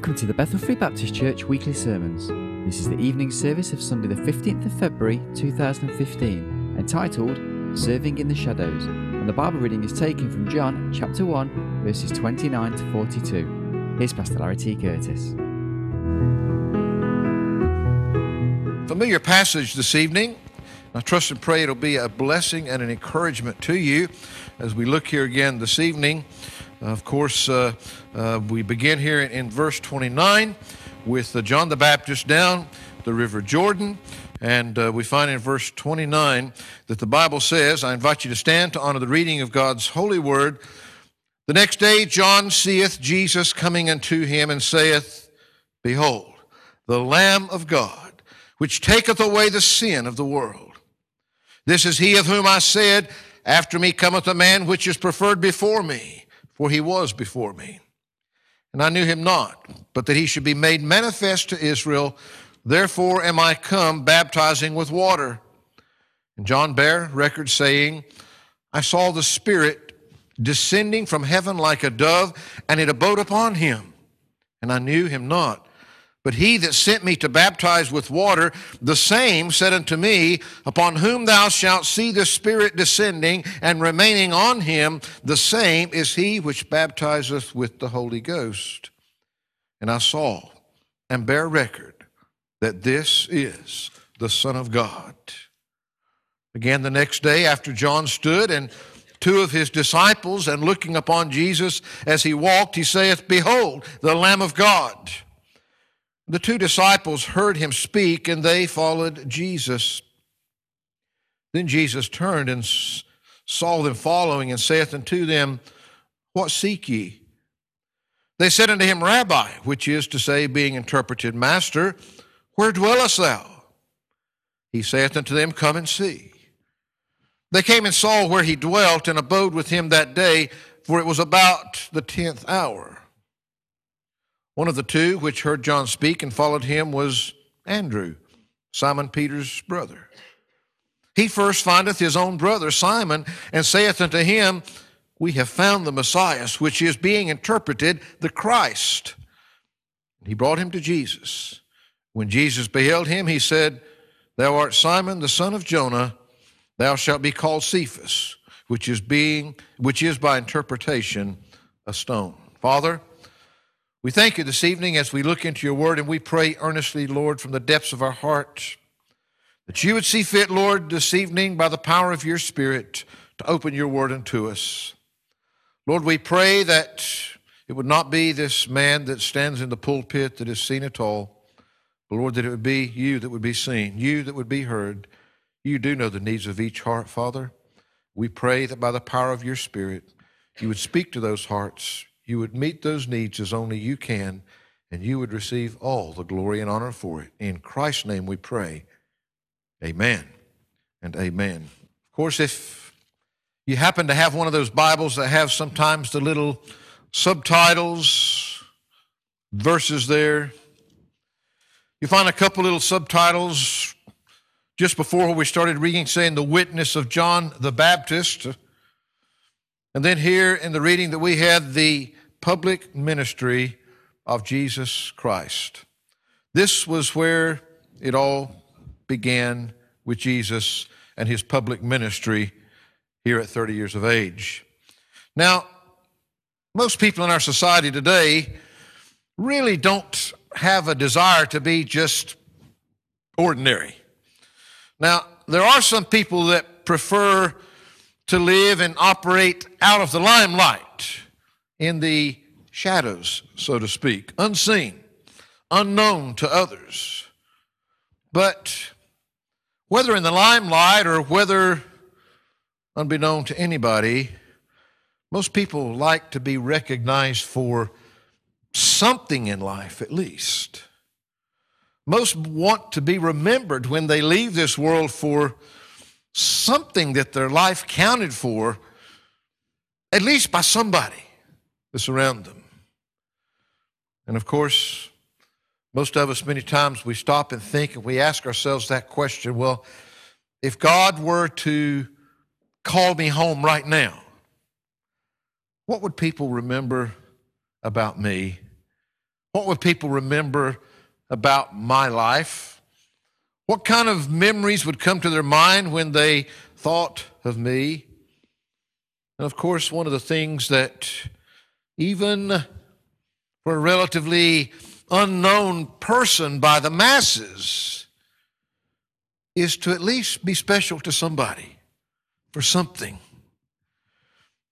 Welcome to the Bethel Free Baptist Church weekly sermons. This is the evening service of Sunday, the 15th of February 2015, entitled Serving in the Shadows, and the Bible reading is taken from John chapter 1, verses 29 to 42. Here's Pastor Larry T. Curtis. Familiar passage this evening. I trust and pray it'll be a blessing and an encouragement to you as we look here again this evening. Of course, uh, uh, we begin here in, in verse 29 with uh, John the Baptist down the River Jordan. And uh, we find in verse 29 that the Bible says, I invite you to stand to honor the reading of God's holy word. The next day, John seeth Jesus coming unto him and saith, Behold, the Lamb of God, which taketh away the sin of the world. This is he of whom I said, After me cometh a man which is preferred before me, for he was before me. And I knew him not, but that he should be made manifest to Israel. Therefore am I come baptizing with water. And John bare record saying, I saw the Spirit descending from heaven like a dove, and it abode upon him. And I knew him not. But he that sent me to baptize with water, the same said unto me, Upon whom thou shalt see the Spirit descending and remaining on him, the same is he which baptizeth with the Holy Ghost. And I saw and bear record that this is the Son of God. Again, the next day, after John stood and two of his disciples, and looking upon Jesus as he walked, he saith, Behold, the Lamb of God. The two disciples heard him speak, and they followed Jesus. Then Jesus turned and saw them following, and saith unto them, What seek ye? They said unto him, Rabbi, which is to say, being interpreted, Master, where dwellest thou? He saith unto them, Come and see. They came and saw where he dwelt, and abode with him that day, for it was about the tenth hour. One of the two which heard John speak and followed him was Andrew, Simon Peter's brother. He first findeth his own brother Simon and saith unto him, We have found the Messiah, which is being interpreted the Christ. He brought him to Jesus. When Jesus beheld him, he said, Thou art Simon, the son of Jonah, thou shalt be called Cephas, which is being which is by interpretation a stone. Father, we thank you this evening as we look into your word and we pray earnestly, Lord, from the depths of our hearts, that you would see fit, Lord, this evening by the power of your Spirit to open your word unto us. Lord, we pray that it would not be this man that stands in the pulpit that is seen at all, but Lord, that it would be you that would be seen, you that would be heard. You do know the needs of each heart, Father. We pray that by the power of your Spirit, you would speak to those hearts you would meet those needs as only you can, and you would receive all the glory and honor for it. In Christ's name we pray. Amen and amen. Of course, if you happen to have one of those Bibles that have sometimes the little subtitles, verses there, you find a couple little subtitles just before we started reading saying the witness of John the Baptist. And then here in the reading that we had, the public ministry of Jesus Christ. This was where it all began with Jesus and his public ministry here at 30 years of age. Now, most people in our society today really don't have a desire to be just ordinary. Now, there are some people that prefer to live and operate out of the limelight in the shadows, so to speak, unseen, unknown to others. But whether in the limelight or whether unbeknown to anybody, most people like to be recognized for something in life at least. Most want to be remembered when they leave this world for something that their life counted for, at least by somebody that's around them. And of course, most of us, many times, we stop and think and we ask ourselves that question well, if God were to call me home right now, what would people remember about me? What would people remember about my life? What kind of memories would come to their mind when they thought of me? And of course, one of the things that even for a relatively unknown person by the masses is to at least be special to somebody for something.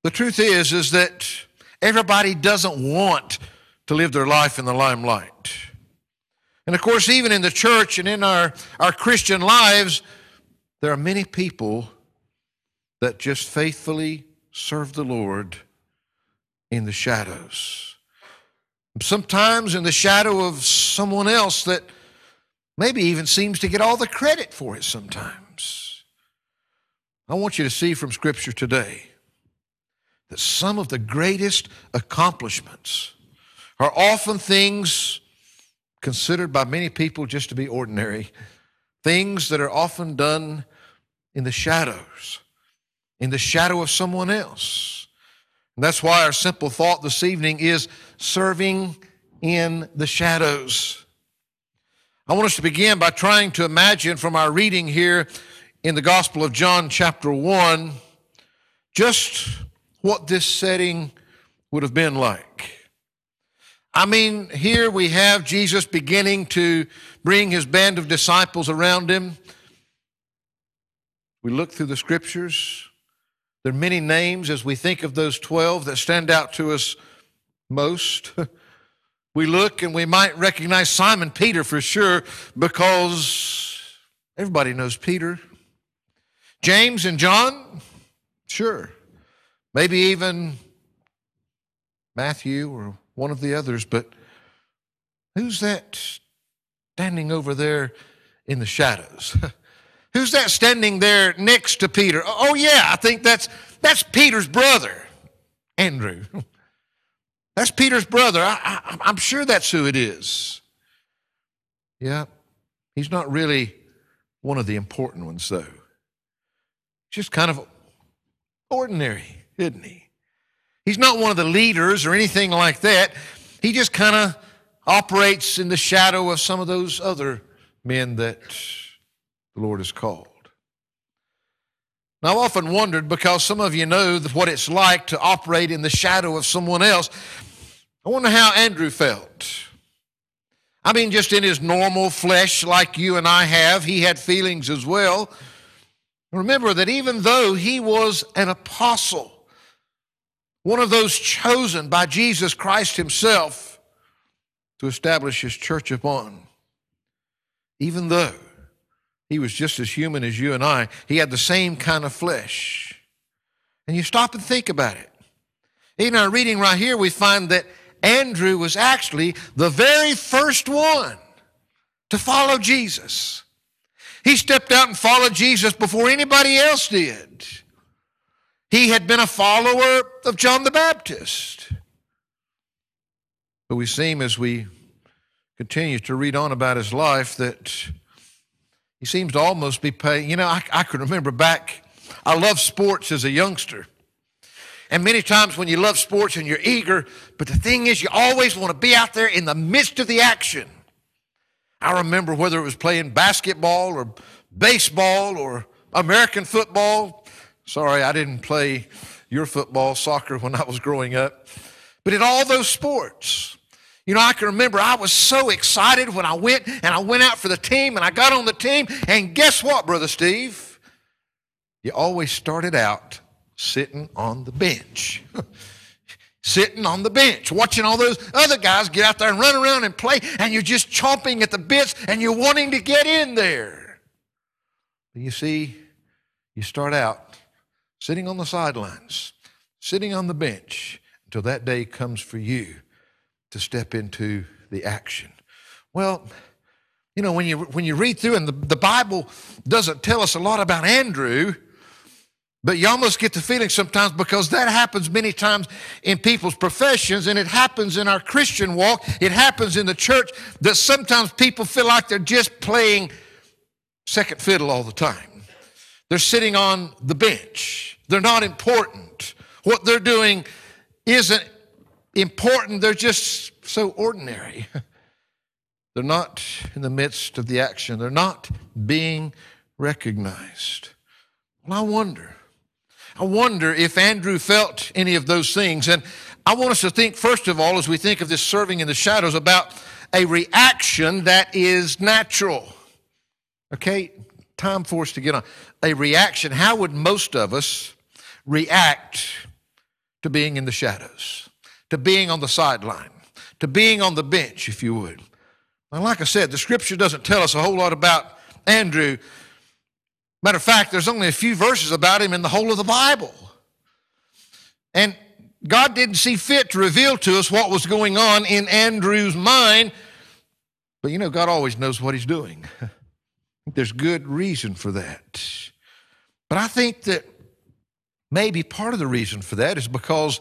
The truth is is that everybody doesn't want to live their life in the limelight. And of course, even in the church and in our, our Christian lives, there are many people that just faithfully serve the Lord in the shadows. Sometimes in the shadow of someone else that maybe even seems to get all the credit for it sometimes. I want you to see from Scripture today that some of the greatest accomplishments are often things considered by many people just to be ordinary, things that are often done in the shadows, in the shadow of someone else. And that's why our simple thought this evening is serving in the shadows. I want us to begin by trying to imagine from our reading here in the Gospel of John, chapter 1, just what this setting would have been like. I mean, here we have Jesus beginning to bring his band of disciples around him. We look through the scriptures. There are many names as we think of those 12 that stand out to us most. we look and we might recognize Simon Peter for sure because everybody knows Peter. James and John, sure. Maybe even Matthew or one of the others, but who's that standing over there in the shadows? who's that standing there next to Peter? Oh, oh yeah, I think that's that's Peter's brother, Andrew. That's Peter's brother. I, am sure that's who it is. Yeah, he's not really one of the important ones, though. Just kind of ordinary, isn't he? He's not one of the leaders or anything like that. He just kind of operates in the shadow of some of those other men that the Lord has called. Now, I've often wondered because some of you know what it's like to operate in the shadow of someone else. I wonder how Andrew felt. I mean, just in his normal flesh, like you and I have, he had feelings as well. Remember that even though he was an apostle, one of those chosen by Jesus Christ Himself to establish His church upon. Even though He was just as human as you and I, He had the same kind of flesh. And you stop and think about it. In our reading right here, we find that Andrew was actually the very first one to follow Jesus. He stepped out and followed Jesus before anybody else did. He had been a follower of John the Baptist. But we seem as we continue to read on about his life that he seems to almost be paying. You know, I, I can remember back, I loved sports as a youngster. And many times when you love sports and you're eager, but the thing is, you always want to be out there in the midst of the action. I remember whether it was playing basketball or baseball or American football, Sorry, I didn't play your football, soccer when I was growing up. But in all those sports, you know, I can remember I was so excited when I went and I went out for the team and I got on the team. And guess what, Brother Steve? You always started out sitting on the bench. sitting on the bench, watching all those other guys get out there and run around and play, and you're just chomping at the bits and you're wanting to get in there. You see, you start out sitting on the sidelines, sitting on the bench until that day comes for you to step into the action. Well, you know, when you, when you read through, and the, the Bible doesn't tell us a lot about Andrew, but you almost get the feeling sometimes because that happens many times in people's professions and it happens in our Christian walk, it happens in the church that sometimes people feel like they're just playing second fiddle all the time. They're sitting on the bench. They're not important. What they're doing isn't important. They're just so ordinary. They're not in the midst of the action, they're not being recognized. Well, I wonder. I wonder if Andrew felt any of those things. And I want us to think, first of all, as we think of this serving in the shadows, about a reaction that is natural. Okay, time for us to get on. A reaction. How would most of us react to being in the shadows, to being on the sideline, to being on the bench, if you would? And like I said, the scripture doesn't tell us a whole lot about Andrew. Matter of fact, there's only a few verses about him in the whole of the Bible. And God didn't see fit to reveal to us what was going on in Andrew's mind. But you know, God always knows what he's doing. There's good reason for that. But I think that maybe part of the reason for that is because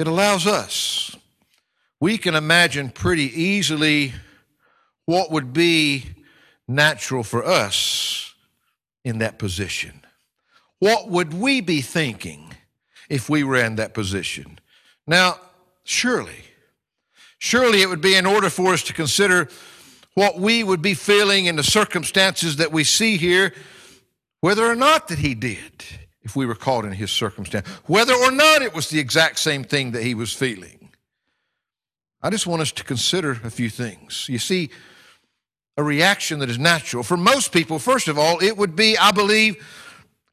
it allows us, we can imagine pretty easily what would be natural for us in that position. What would we be thinking if we were in that position? Now, surely, surely it would be in order for us to consider what we would be feeling in the circumstances that we see here, whether or not that he did, if we were caught in his circumstance, whether or not it was the exact same thing that he was feeling. I just want us to consider a few things. You see, a reaction that is natural. For most people, first of all, it would be, I believe,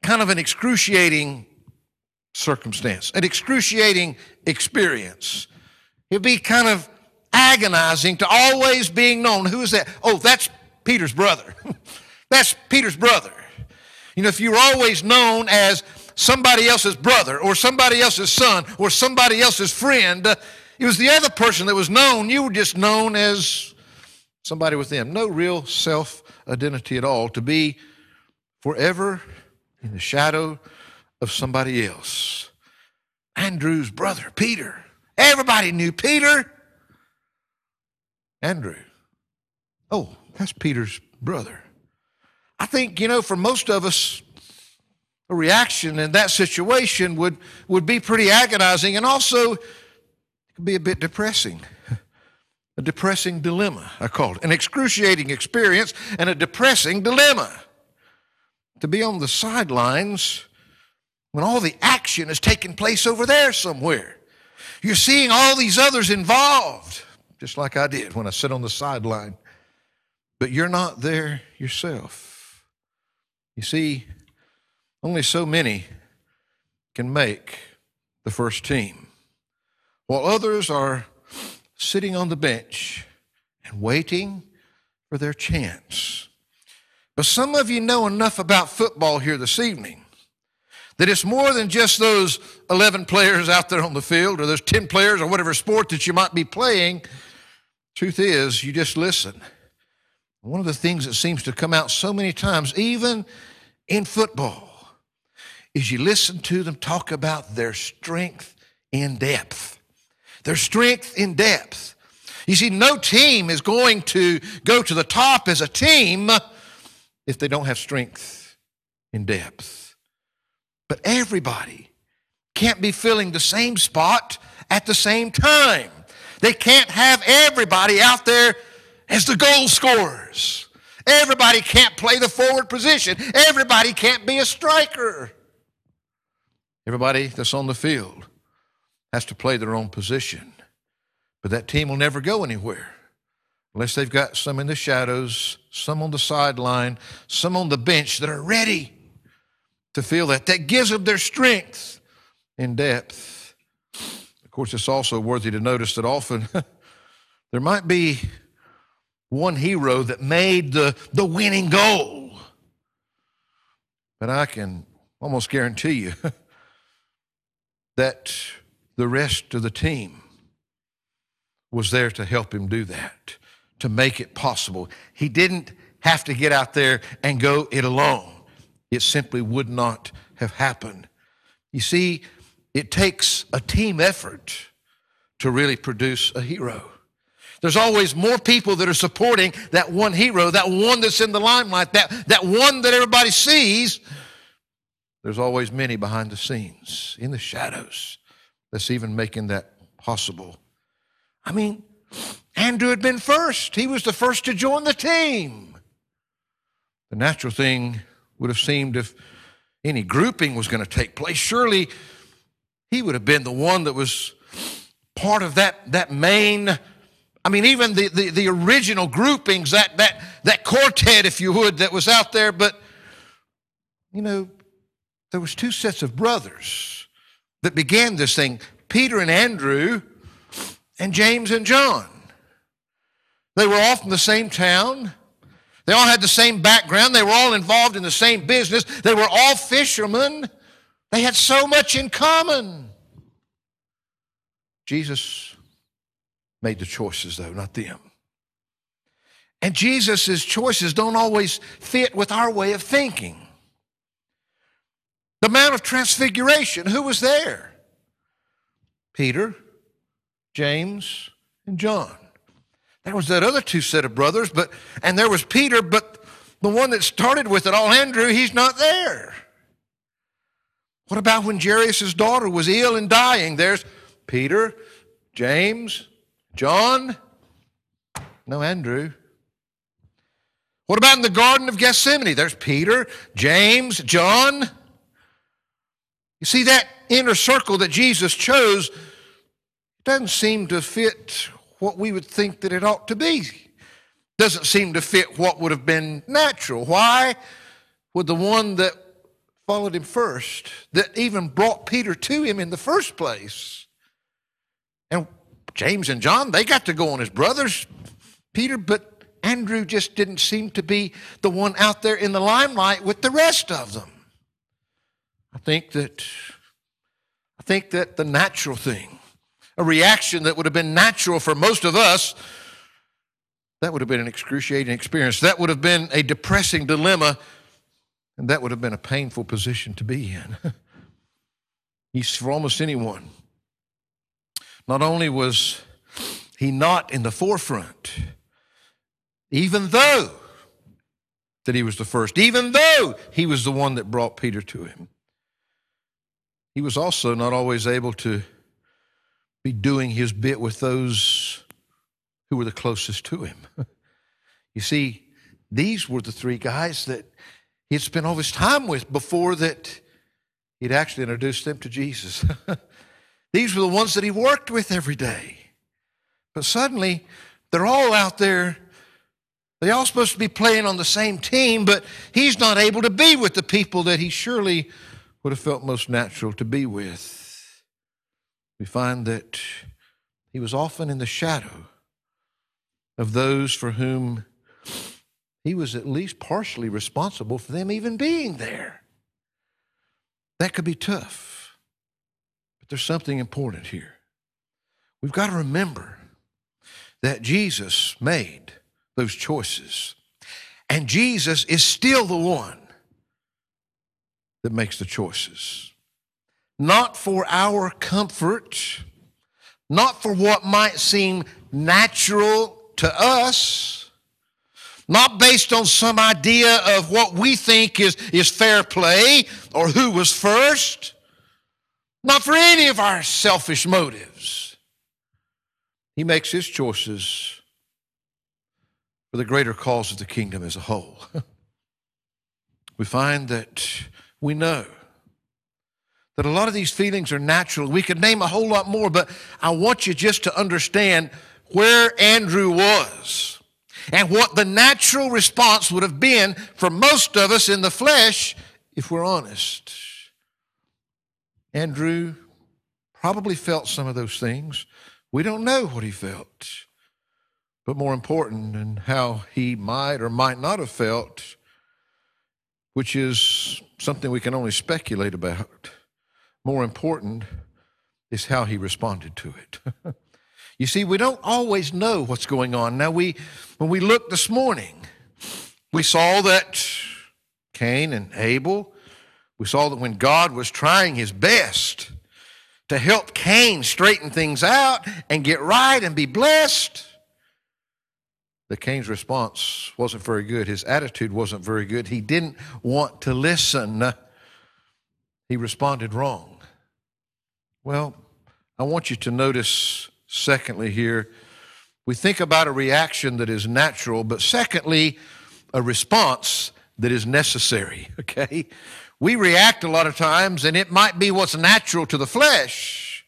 kind of an excruciating circumstance, an excruciating experience. It'd be kind of agonizing to always being known. Who is that? Oh, that's Peter's brother. that's Peter's brother. You know, if you're always known as somebody else's brother or somebody else's son or somebody else's friend, uh, it was the other person that was known. You were just known as somebody with them. No real self identity at all. To be forever in the shadow of somebody else. Andrew's brother, Peter. Everybody knew Peter. Andrew. Oh, that's Peter's brother. I think, you know, for most of us, a reaction in that situation would, would be pretty agonizing and also could be a bit depressing. A depressing dilemma, I call it. An excruciating experience and a depressing dilemma. To be on the sidelines when all the action is taking place over there somewhere. You're seeing all these others involved just like I did when I sit on the sideline. But you're not there yourself. You see, only so many can make the first team, while others are sitting on the bench and waiting for their chance. But some of you know enough about football here this evening that it's more than just those 11 players out there on the field or those 10 players or whatever sport that you might be playing. Truth is, you just listen. One of the things that seems to come out so many times, even in football, is you listen to them talk about their strength in depth. Their strength in depth. You see, no team is going to go to the top as a team if they don't have strength in depth. But everybody can't be filling the same spot at the same time. They can't have everybody out there as the goal scorers. Everybody can't play the forward position. Everybody can't be a striker. Everybody that's on the field has to play their own position. But that team will never go anywhere unless they've got some in the shadows, some on the sideline, some on the bench that are ready to feel that. That gives them their strength in depth Of course, it's also worthy to notice that often there might be one hero that made the, the winning goal. But I can almost guarantee you that the rest of the team was there to help him do that, to make it possible. He didn't have to get out there and go it alone. It simply would not have happened. You see, it takes a team effort to really produce a hero. There's always more people that are supporting that one hero, that one that's in the limelight, that, that one that everybody sees. There's always many behind the scenes, in the shadows, that's even making that possible. I mean, Andrew had been first. He was the first to join the team. The natural thing would have seemed if any grouping was going to take place, surely he would have been the one that was part of that, that main I mean, even the, the, the, original groupings, that, that, that quartet, if you would, that was out there, but, you know, there was two sets of brothers that began this thing, Peter and Andrew and James and John. They were all from the same town. They all had the same background. They were all involved in the same business. They were all fishermen. They had so much in common. Jesus made the choices, though, not them. And Jesus' choices don't always fit with our way of thinking. The Mount of Transfiguration, who was there? Peter, James, and John. There was that other two set of brothers, but and there was Peter, but the one that started with it all, Andrew, he's not there. What about when Jairus' daughter was ill and dying? There's Peter, James, John? No, Andrew. What about in the Garden of Gethsemane? There's Peter, James, John. You see, that inner circle that Jesus chose doesn't seem to fit what we would think that it ought to be. Doesn't seem to fit what would have been natural. Why would the one that followed him first, that even brought Peter to him in the first place, and James and John, they got to go on as brothers, Peter, but Andrew just didn't seem to be the one out there in the limelight with the rest of them. I think that I think that the natural thing, a reaction that would have been natural for most of us, that would have been an excruciating experience. That would have been a depressing dilemma, and that would have been a painful position to be in. He's for almost anyone. Not only was he not in the forefront, even though that he was the first, even though he was the one that brought Peter to him, he was also not always able to be doing his bit with those who were the closest to him. you see, these were the three guys that he had spent all his time with before that he'd actually introduced them to Jesus. These were the ones that he worked with every day. But suddenly, they're all out there. They're all supposed to be playing on the same team, but he's not able to be with the people that he surely would have felt most natural to be with. We find that he was often in the shadow of those for whom he was at least partially responsible for them even being there. That could be tough there's something important here. We've got to remember that Jesus made those choices. And Jesus is still the one that makes the choices. Not for our comfort, not for what might seem natural to us, not based on some idea of what we think is, is fair play or who was first not for any of our selfish motives. He makes his choices for the greater cause of the kingdom as a whole. we find that we know that a lot of these feelings are natural. We could name a whole lot more, but I want you just to understand where Andrew was and what the natural response would have been for most of us in the flesh if we're honest. Andrew probably felt some of those things. We don't know what he felt. But more important, and how he might or might not have felt, which is something we can only speculate about. More important is how he responded to it. you see, we don't always know what's going on. Now, we, when we looked this morning, we saw that Cain and Abel we saw that when God was trying his best to help Cain straighten things out and get right and be blessed, that Cain's response wasn't very good. His attitude wasn't very good. He didn't want to listen. He responded wrong. Well, I want you to notice, secondly, here, we think about a reaction that is natural, but secondly, a response that is necessary, okay? We react a lot of times, and it might be what's natural to the flesh,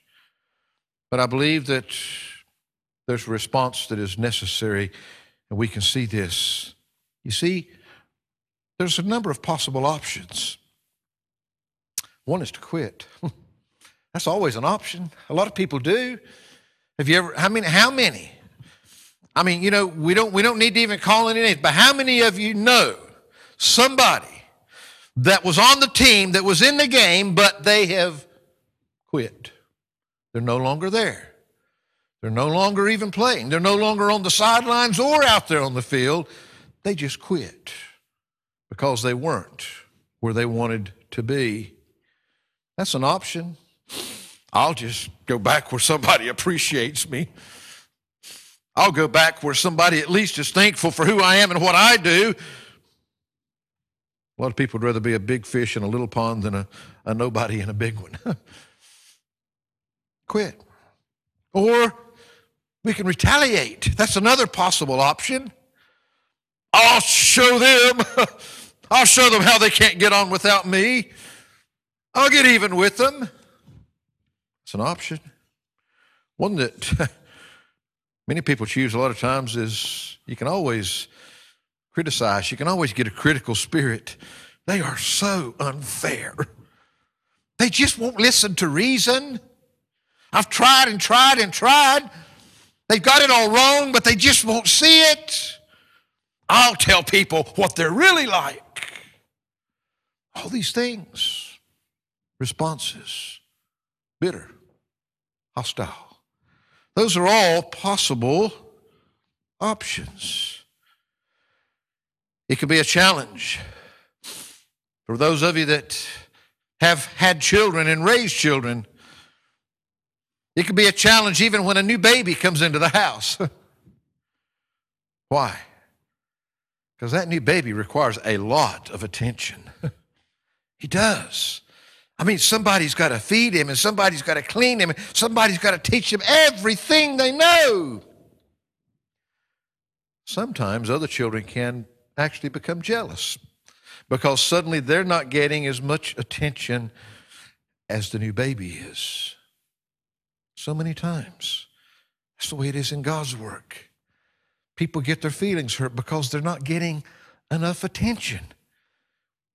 but I believe that there's a response that is necessary, and we can see this. You see, there's a number of possible options. One is to quit. That's always an option. A lot of people do. Have you ever, how many, how many? I mean, you know, we don't, we don't need to even call any names, but how many of you know somebody that was on the team, that was in the game, but they have quit? They're no longer there. They're no longer even playing. They're no longer on the sidelines or out there on the field. They just quit because they weren't where they wanted to be. That's an option. I'll just go back where somebody appreciates me. I'll go back where somebody at least is thankful for who I am and what I do. A lot of people would rather be a big fish in a little pond than a, a nobody in a big one. Quit. Or we can retaliate. That's another possible option. I'll show them. I'll show them how they can't get on without me. I'll get even with them. It's an option. One that many people choose a lot of times is you can always criticize, you can always get a critical spirit. They are so unfair. They just won't listen to reason. I've tried and tried and tried. They've got it all wrong, but they just won't see it. I'll tell people what they're really like. All these things, responses, bitter, hostile. Those are all possible options. It could be a challenge for those of you that have had children and raised children. It could be a challenge even when a new baby comes into the house. Why? Because that new baby requires a lot of attention. he does. I mean, somebody's got to feed him and somebody's got to clean him, and somebody's got to teach him everything they know. Sometimes other children can actually become jealous because suddenly they're not getting as much attention as the new baby is. So many times. That's the way it is in God's work. People get their feelings hurt because they're not getting enough attention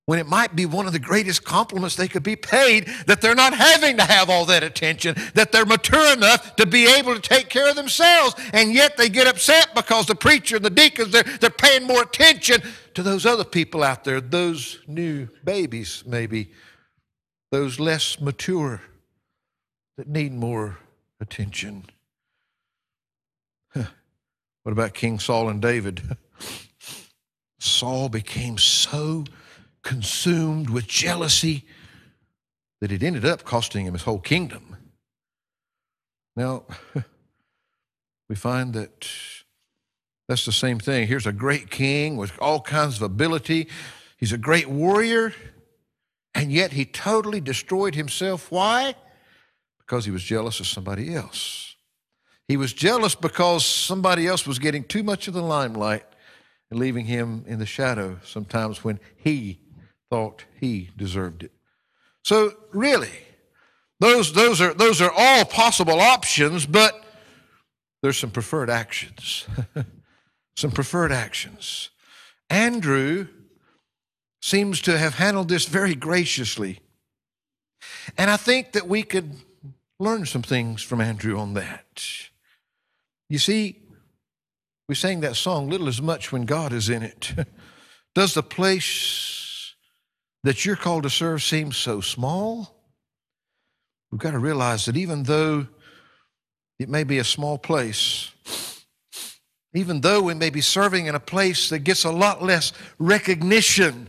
when it might be one of the greatest compliments they could be paid that they're not having to have all that attention, that they're mature enough to be able to take care of themselves. And yet they get upset because the preacher and the deacons, they're, they're paying more attention to those other people out there, those new babies, maybe, those less mature that need more attention. What about King Saul and David? Saul became so consumed with jealousy that it ended up costing him his whole kingdom. Now, we find that that's the same thing. Here's a great king with all kinds of ability. He's a great warrior, and yet he totally destroyed himself. Why? Because he was jealous of somebody else. He was jealous because somebody else was getting too much of the limelight and leaving him in the shadow sometimes when he thought he deserved it. So, really, those, those, are, those are all possible options, but there's some preferred actions. some preferred actions. Andrew seems to have handled this very graciously. And I think that we could learn some things from Andrew on that. You see, we sang that song, Little is Much When God is in it. Does the place that you're called to serve seems so small, we've got to realize that even though it may be a small place, even though we may be serving in a place that gets a lot less recognition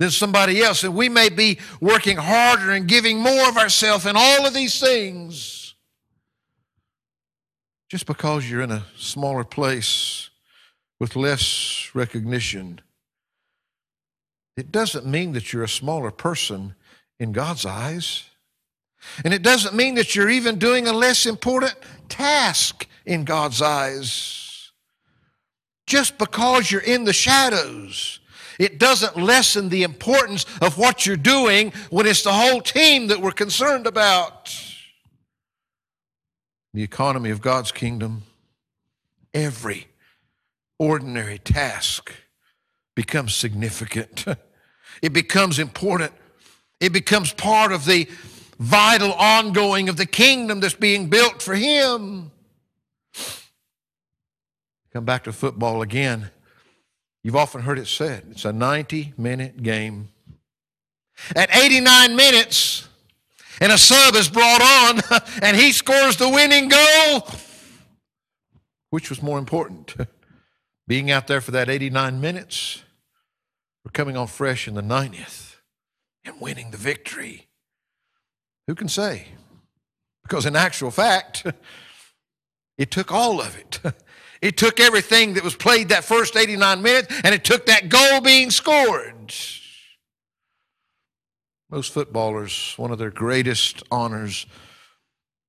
than somebody else, and we may be working harder and giving more of ourselves in all of these things, just because you're in a smaller place with less recognition it doesn't mean that you're a smaller person in God's eyes. And it doesn't mean that you're even doing a less important task in God's eyes. Just because you're in the shadows, it doesn't lessen the importance of what you're doing when it's the whole team that we're concerned about. The economy of God's kingdom, every ordinary task becomes significant. It becomes important. It becomes part of the vital ongoing of the kingdom that's being built for him. Come back to football again. You've often heard it said it's a 90 minute game. At 89 minutes, and a sub is brought on, and he scores the winning goal. Which was more important? Being out there for that 89 minutes, or coming on fresh in the 90th and winning the victory? Who can say? Because in actual fact, it took all of it. It took everything that was played that first 89 minutes, and it took that goal being scored. Most footballers, one of their greatest honors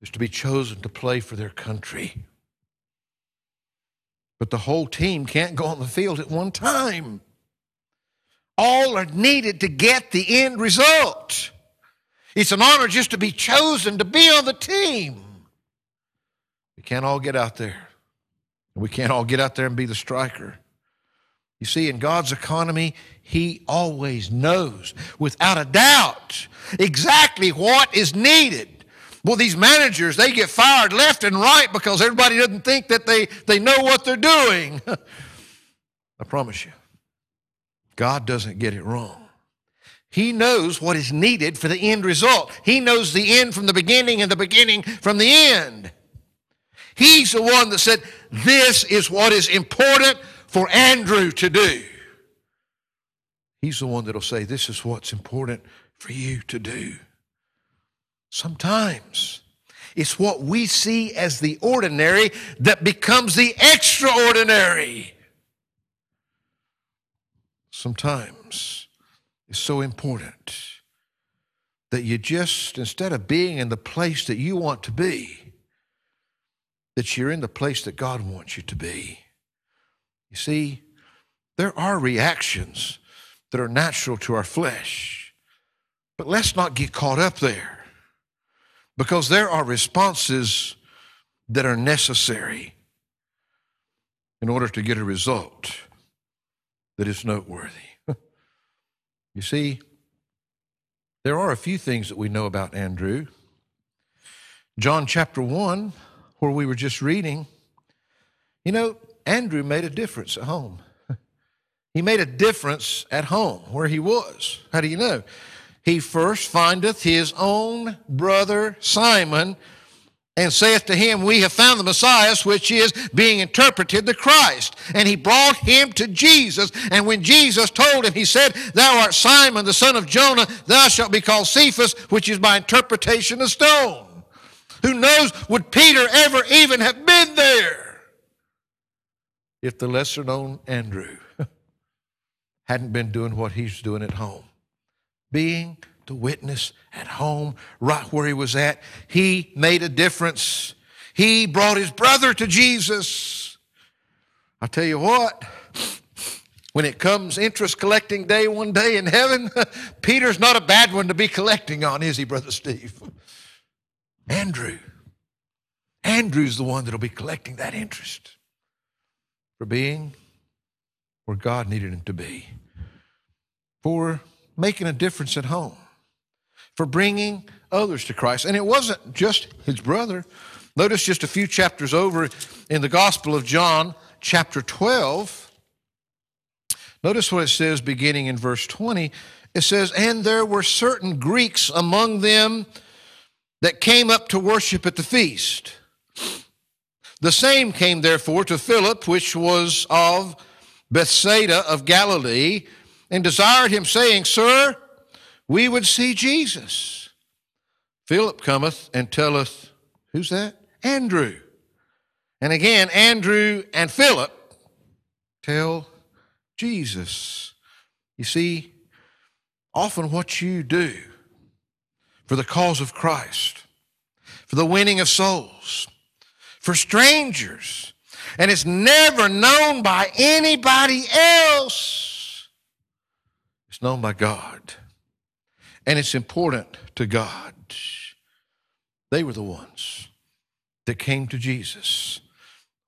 is to be chosen to play for their country. But the whole team can't go on the field at one time. All are needed to get the end result. It's an honor just to be chosen to be on the team. We can't all get out there. We can't all get out there and be the striker. You see, in God's economy, He always knows, without a doubt, exactly what is needed. Well, these managers, they get fired left and right because everybody doesn't think that they, they know what they're doing. I promise you, God doesn't get it wrong. He knows what is needed for the end result. He knows the end from the beginning and the beginning from the end. He's the one that said, This is what is important for Andrew to do. He's the one that'll say, This is what's important for you to do. Sometimes it's what we see as the ordinary that becomes the extraordinary. Sometimes it's so important that you just, instead of being in the place that you want to be, that you're in the place that God wants you to be. You see, there are reactions that are natural to our flesh, but let's not get caught up there because there are responses that are necessary in order to get a result that is noteworthy. you see, there are a few things that we know about Andrew. John chapter 1, where we were just reading, you know, Andrew made a difference at home. He made a difference at home where he was. How do you know? he first findeth his own brother Simon and saith to him, We have found the Messiah, which is being interpreted the Christ. And he brought him to Jesus. And when Jesus told him, he said, Thou art Simon, the son of Jonah, thou shalt be called Cephas, which is by interpretation a stone. Who knows, would Peter ever even have been there if the lesser known Andrew hadn't been doing what he's doing at home? being the witness at home, right where he was at. He made a difference. He brought his brother to Jesus. I tell you what, when it comes interest collecting day one day in heaven, Peter's not a bad one to be collecting on, is he, Brother Steve? Andrew. Andrew's the one that'll be collecting that interest for being where God needed him to be. For making a difference at home, for bringing others to Christ. And it wasn't just his brother. Notice just a few chapters over in the Gospel of John, chapter 12. Notice what it says beginning in verse 20. It says, And there were certain Greeks among them that came up to worship at the feast. The same came therefore to Philip, which was of Bethsaida of Galilee and desired him, saying, Sir, we would see Jesus. Philip cometh and telleth, Who's that? Andrew. And again, Andrew and Philip tell Jesus. You see, often what you do for the cause of Christ, for the winning of souls, for strangers, and it's never known by anybody else. It's known by God, and it's important to God. They were the ones that came to Jesus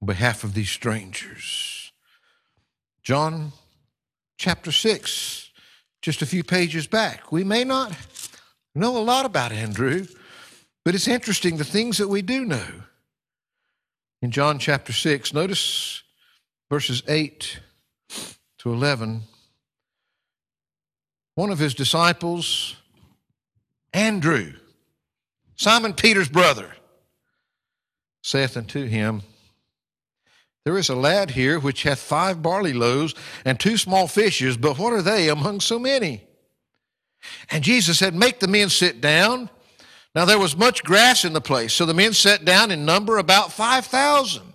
on behalf of these strangers. John chapter 6, just a few pages back. We may not know a lot about Andrew, but it's interesting the things that we do know. In John chapter 6, notice verses 8 to 11. One of his disciples, Andrew, Simon Peter's brother, saith unto him, There is a lad here which hath five barley loaves and two small fishes, but what are they among so many? And Jesus said, Make the men sit down. Now there was much grass in the place, so the men sat down in number about 5,000.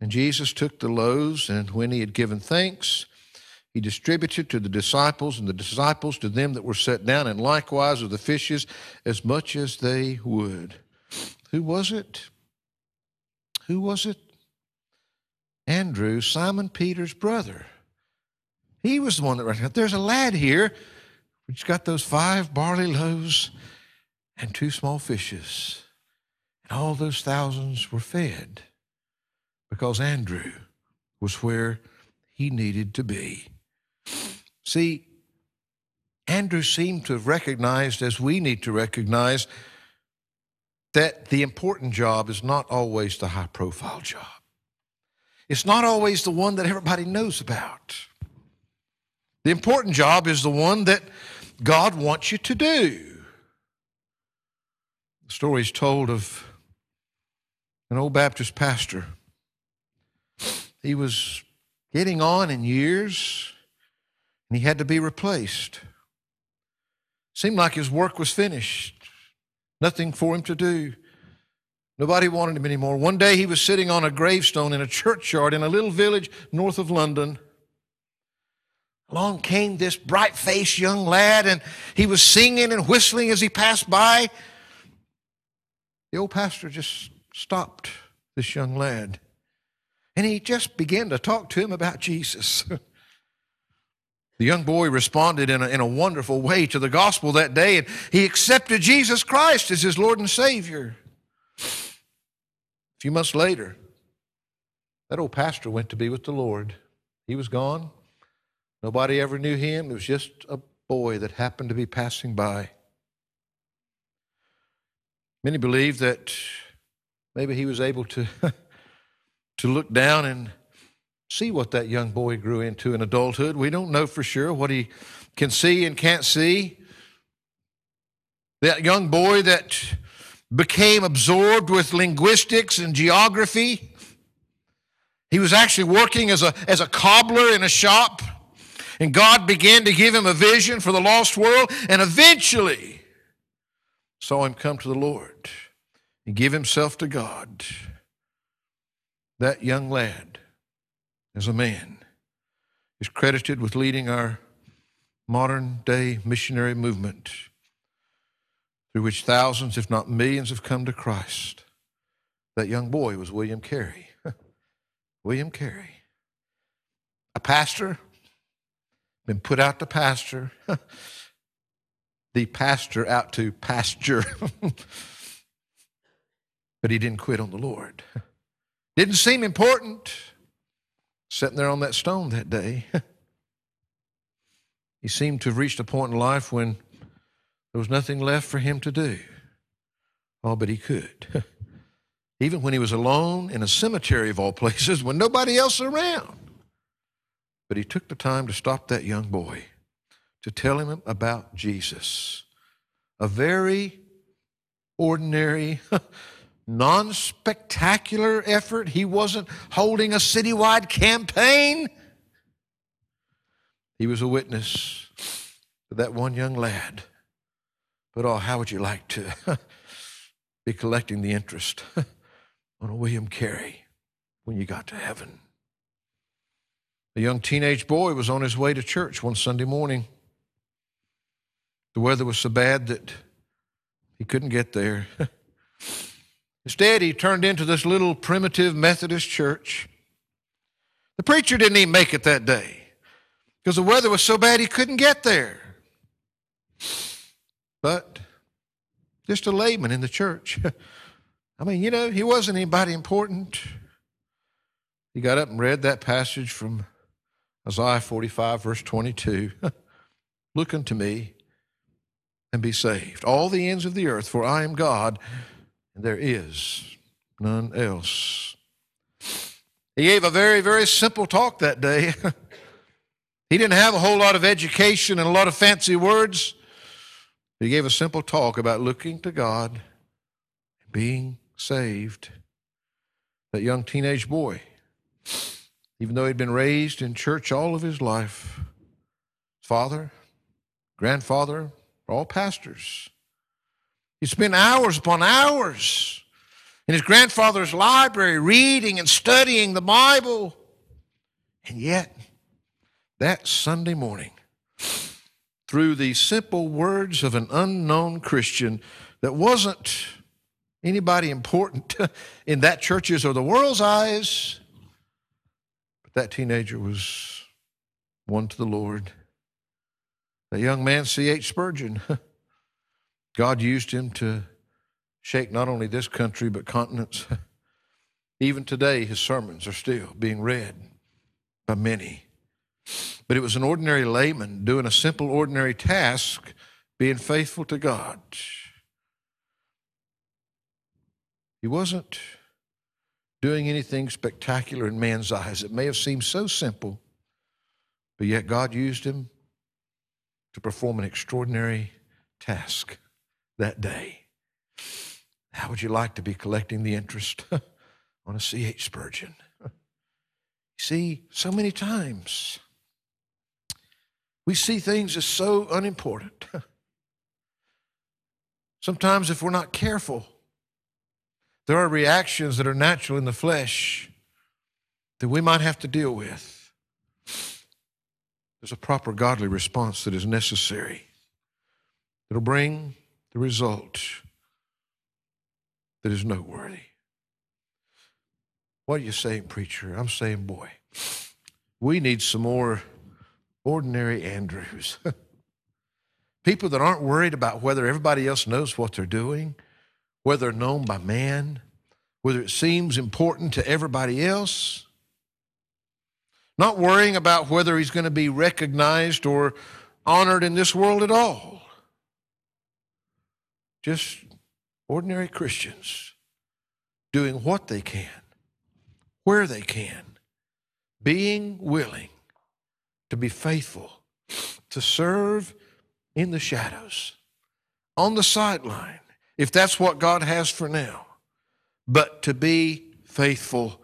And Jesus took the loaves, and when he had given thanks, he distributed to the disciples, and the disciples to them that were set down, and likewise of the fishes as much as they would. Who was it? Who was it? Andrew, Simon Peter's brother. He was the one that recognized there's a lad here which got those five barley loaves and two small fishes. And all those thousands were fed because Andrew was where he needed to be. See, Andrew seemed to have recognized, as we need to recognize, that the important job is not always the high profile job. It's not always the one that everybody knows about. The important job is the one that God wants you to do. The story is told of an old Baptist pastor. He was getting on in years and he had to be replaced. Seemed like his work was finished, nothing for him to do. Nobody wanted him anymore. One day he was sitting on a gravestone in a churchyard in a little village north of London. Along came this bright faced young lad, and he was singing and whistling as he passed by. The old pastor just stopped this young lad, and he just began to talk to him about Jesus. The young boy responded in a, in a wonderful way to the gospel that day, and he accepted Jesus Christ as his Lord and Savior. A few months later, that old pastor went to be with the Lord. He was gone. Nobody ever knew him. It was just a boy that happened to be passing by. Many believe that maybe he was able to, to look down and see what that young boy grew into in adulthood. We don't know for sure what he can see and can't see. That young boy that became absorbed with linguistics and geography. He was actually working as a, as a cobbler in a shop. And God began to give him a vision for the lost world and eventually saw him come to the Lord and give himself to God. That young lad, as a man, is credited with leading our modern day missionary movement through which thousands, if not millions, have come to Christ. That young boy was William Carey. William Carey, a pastor been put out to pasture, the pastor out to pasture. but he didn't quit on the Lord. Didn't seem important sitting there on that stone that day. he seemed to have reached a point in life when there was nothing left for him to do. Oh, but he could. Even when he was alone in a cemetery of all places, when nobody else around. But he took the time to stop that young boy, to tell him about Jesus. A very ordinary, non spectacular effort. He wasn't holding a citywide campaign. He was a witness to that one young lad. But oh, how would you like to be collecting the interest on a William Carey when you got to heaven? A young teenage boy was on his way to church one Sunday morning. The weather was so bad that he couldn't get there. Instead, he turned into this little primitive Methodist church. The preacher didn't even make it that day because the weather was so bad he couldn't get there. But just a layman in the church. I mean, you know, he wasn't anybody important. He got up and read that passage from Isaiah 45, verse 22. Look unto me and be saved, all the ends of the earth, for I am God, and there is none else. He gave a very, very simple talk that day. he didn't have a whole lot of education and a lot of fancy words. He gave a simple talk about looking to God, and being saved. That young teenage boy, even though he'd been raised in church all of his life, father, grandfather, all pastors. He spent hours upon hours in his grandfather's library reading and studying the Bible. And yet, that Sunday morning, through the simple words of an unknown Christian that wasn't anybody important in that church's or the world's eyes, but that teenager was one to the Lord. That young man, C.H. Spurgeon, God used him to shake not only this country, but continents. Even today, his sermons are still being read by many. But it was an ordinary layman doing a simple, ordinary task, being faithful to God. He wasn't doing anything spectacular in man's eyes. It may have seemed so simple, but yet God used him to perform an extraordinary task that day. How would you like to be collecting the interest on a C.H. Spurgeon? See, so many times we see things as so unimportant. Sometimes, if we're not careful, there are reactions that are natural in the flesh that we might have to deal with. There's a proper godly response that is necessary that'll bring the result that is noteworthy. What are you saying, preacher? I'm saying, boy, we need some more ordinary Andrews. People that aren't worried about whether everybody else knows what they're doing, whether known by man, whether it seems important to everybody else. Not worrying about whether he's going to be recognized or honored in this world at all. Just ordinary Christians doing what they can, where they can, being willing to be faithful, to serve in the shadows, on the sideline, if that's what God has for now, but to be faithful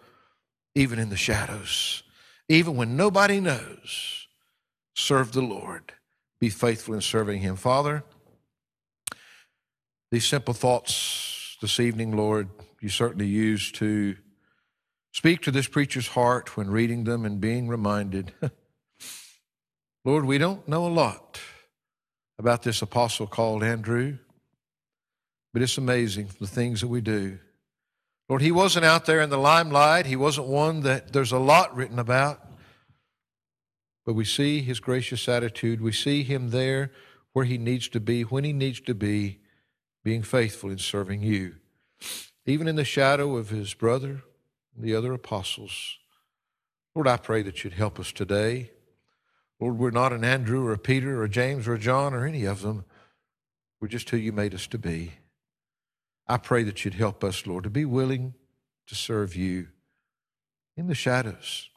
even in the shadows, even when nobody knows. Serve the Lord. Be faithful in serving Him. Father, these simple thoughts this evening, Lord, you certainly use to speak to this preacher's heart when reading them and being reminded. Lord, we don't know a lot about this apostle called Andrew, but it's amazing the things that we do. Lord, he wasn't out there in the limelight. He wasn't one that there's a lot written about. But we see his gracious attitude. We see him there where he needs to be, when he needs to be, being faithful in serving you. Even in the shadow of his brother and the other apostles. Lord, I pray that you'd help us today. Lord, we're not an Andrew or a Peter or a James or a John or any of them. We're just who you made us to be. I pray that you'd help us, Lord, to be willing to serve you in the shadows,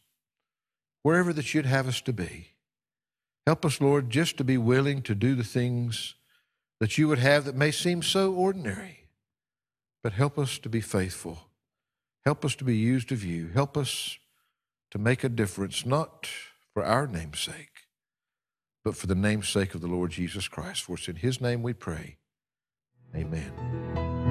wherever that you'd have us to be. Help us, Lord, just to be willing to do the things that you would have that may seem so ordinary, but help us to be faithful. Help us to be used of you. Help us to make a difference, not for our name's sake, but for the name's sake of the Lord Jesus Christ. For it's in his name we pray. Amen.